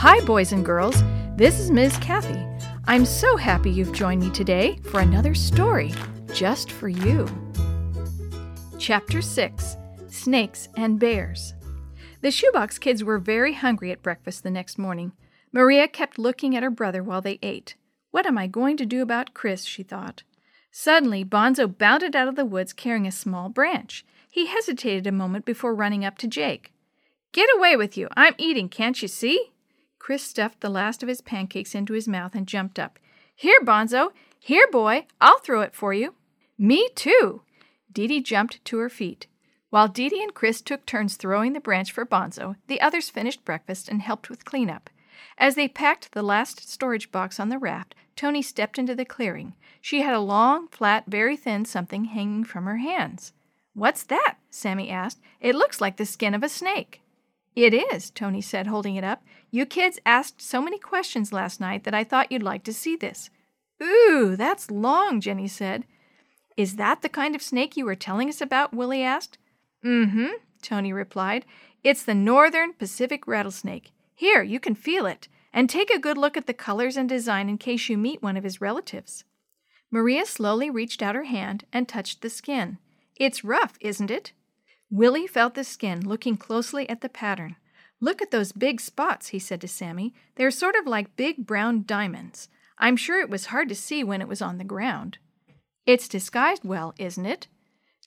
Hi, boys and girls. This is Ms. Kathy. I'm so happy you've joined me today for another story just for you. Chapter 6 Snakes and Bears. The shoebox kids were very hungry at breakfast the next morning. Maria kept looking at her brother while they ate. What am I going to do about Chris? she thought. Suddenly, Bonzo bounded out of the woods carrying a small branch. He hesitated a moment before running up to Jake. Get away with you! I'm eating, can't you see? Chris stuffed the last of his pancakes into his mouth and jumped up. Here, Bonzo! Here, boy! I'll throw it for you. Me too! Dee Dee jumped to her feet. While Dee Dee and Chris took turns throwing the branch for Bonzo, the others finished breakfast and helped with cleanup. As they packed the last storage box on the raft, Tony stepped into the clearing. She had a long, flat, very thin something hanging from her hands. What's that? Sammy asked. It looks like the skin of a snake. It is, Tony said, holding it up. You kids asked so many questions last night that I thought you'd like to see this. Ooh, that's long, Jenny said. Is that the kind of snake you were telling us about? Willie asked. Mm hmm, Tony replied. It's the northern Pacific rattlesnake. Here, you can feel it, and take a good look at the colors and design in case you meet one of his relatives. Maria slowly reached out her hand and touched the skin. It's rough, isn't it? Willie felt the skin, looking closely at the pattern. Look at those big spots, he said to Sammy. They're sort of like big brown diamonds. I'm sure it was hard to see when it was on the ground. It's disguised well, isn't it?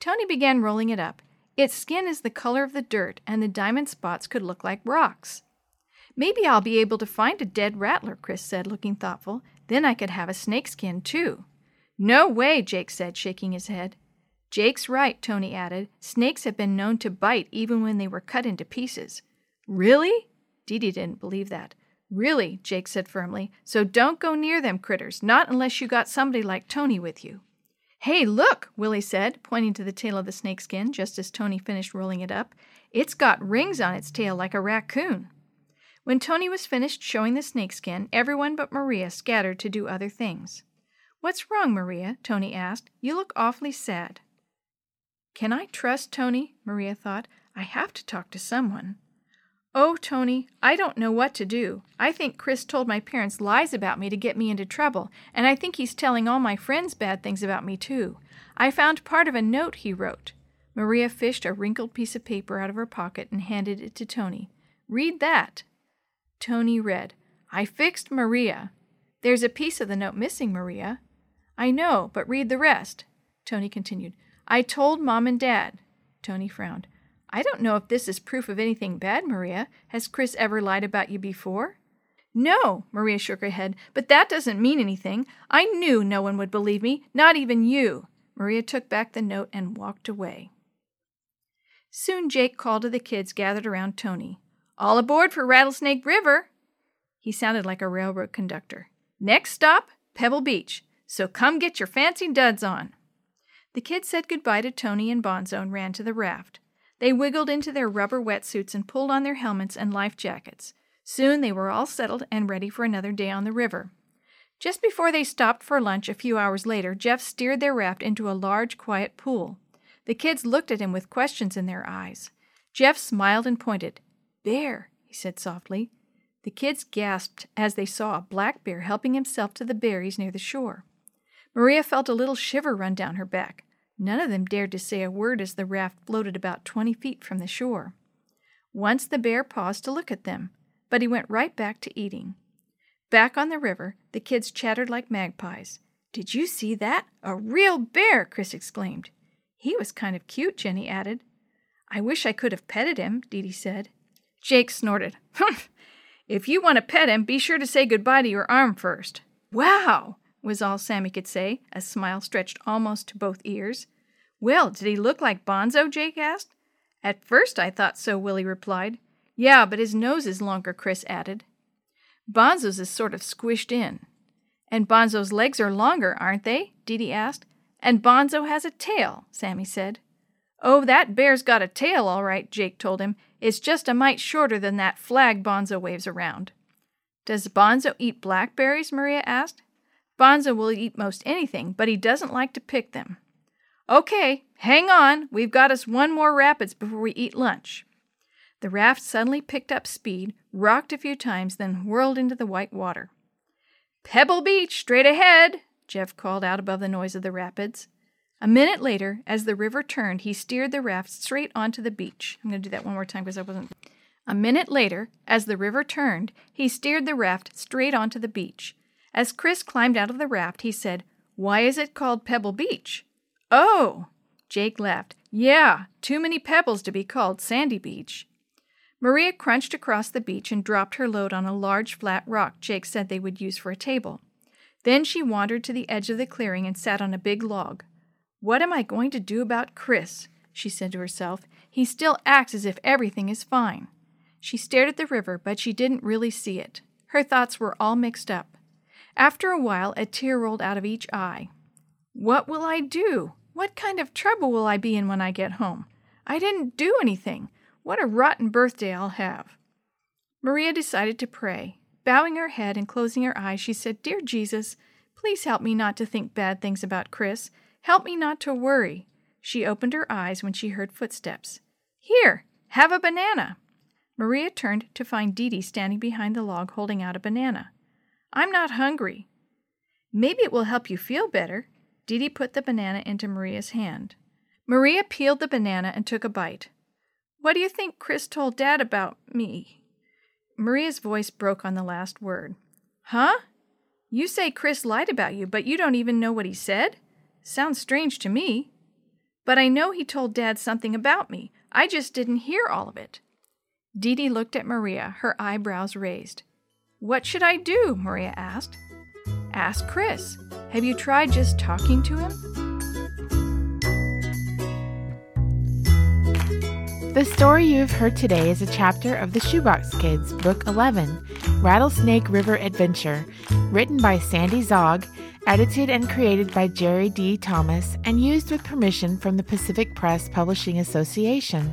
Tony began rolling it up. Its skin is the color of the dirt, and the diamond spots could look like rocks. Maybe I'll be able to find a dead rattler, Chris said, looking thoughtful. Then I could have a snakeskin, too. No way, Jake said, shaking his head. Jake's right, Tony added. Snakes have been known to bite even when they were cut into pieces. Really? Dee Dee didn't believe that. Really, Jake said firmly. So don't go near them critters, not unless you got somebody like Tony with you. Hey, look, Willie said, pointing to the tail of the snakeskin just as Tony finished rolling it up. It's got rings on its tail like a raccoon. When Tony was finished showing the snakeskin, everyone but Maria scattered to do other things. What's wrong, Maria? Tony asked. You look awfully sad. Can I trust Tony? Maria thought. I have to talk to someone. Oh, Tony, I don't know what to do. I think Chris told my parents lies about me to get me into trouble, and I think he's telling all my friends bad things about me, too. I found part of a note he wrote. Maria fished a wrinkled piece of paper out of her pocket and handed it to Tony. Read that. Tony read, I fixed Maria. There's a piece of the note missing, Maria. I know, but read the rest. Tony continued. I told Mom and Dad. Tony frowned. I don't know if this is proof of anything bad, Maria. Has Chris ever lied about you before? No, Maria shook her head, but that doesn't mean anything. I knew no one would believe me, not even you. Maria took back the note and walked away. Soon Jake called to the kids gathered around Tony. All aboard for Rattlesnake River! He sounded like a railroad conductor. Next stop, Pebble Beach. So come get your fancy duds on. The kids said goodbye to Tony and Bonzo and ran to the raft. They wiggled into their rubber wetsuits and pulled on their helmets and life jackets. Soon they were all settled and ready for another day on the river. Just before they stopped for lunch a few hours later, Jeff steered their raft into a large, quiet pool. The kids looked at him with questions in their eyes. Jeff smiled and pointed. Bear, he said softly. The kids gasped as they saw a black bear helping himself to the berries near the shore. Maria felt a little shiver run down her back. None of them dared to say a word as the raft floated about twenty feet from the shore. Once the bear paused to look at them, but he went right back to eating. Back on the river, the kids chattered like magpies. Did you see that? A real bear! Chris exclaimed. He was kind of cute, Jenny added. I wish I could have petted him, Dee Dee said. Jake snorted. Humph! If you want to pet him, be sure to say goodbye to your arm first. Wow! was all Sammy could say, a smile stretched almost to both ears. Well, did he look like Bonzo? Jake asked. At first I thought so, Willie replied. Yeah, but his nose is longer, Chris added. Bonzo's is sort of squished in. And Bonzo's legs are longer, aren't they? Dee Dee asked. And Bonzo has a tail, Sammy said. Oh, that bear's got a tail, all right, Jake told him. It's just a mite shorter than that flag Bonzo waves around. Does Bonzo eat blackberries? Maria asked. Bonzo will eat most anything, but he doesn't like to pick them. Okay, hang on. We've got us one more rapids before we eat lunch. The raft suddenly picked up speed, rocked a few times, then whirled into the white water. Pebble Beach, straight ahead, Jeff called out above the noise of the rapids. A minute later, as the river turned, he steered the raft straight onto the beach. I'm going to do that one more time because I wasn't. A minute later, as the river turned, he steered the raft straight onto the beach. As Chris climbed out of the raft, he said, Why is it called Pebble Beach? Oh! Jake laughed. Yeah, too many pebbles to be called Sandy Beach. Maria crunched across the beach and dropped her load on a large flat rock Jake said they would use for a table. Then she wandered to the edge of the clearing and sat on a big log. What am I going to do about Chris? she said to herself. He still acts as if everything is fine. She stared at the river, but she didn't really see it. Her thoughts were all mixed up. After a while, a tear rolled out of each eye. What will I do? What kind of trouble will I be in when I get home? I didn't do anything. What a rotten birthday I'll have. Maria decided to pray. Bowing her head and closing her eyes, she said, Dear Jesus, please help me not to think bad things about Chris. Help me not to worry. She opened her eyes when she heard footsteps. Here, have a banana. Maria turned to find Dee standing behind the log holding out a banana. I'm not hungry. Maybe it will help you feel better. Dee put the banana into Maria's hand. Maria peeled the banana and took a bite. What do you think Chris told Dad about me? Maria's voice broke on the last word. Huh? You say Chris lied about you, but you don't even know what he said? Sounds strange to me. But I know he told Dad something about me. I just didn't hear all of it. Dee Dee looked at Maria, her eyebrows raised. What should I do? Maria asked. Ask Chris. Have you tried just talking to him? The story you have heard today is a chapter of the Shoebox Kids, Book 11, Rattlesnake River Adventure, written by Sandy Zaugg, edited and created by Jerry D. Thomas, and used with permission from the Pacific Press Publishing Association.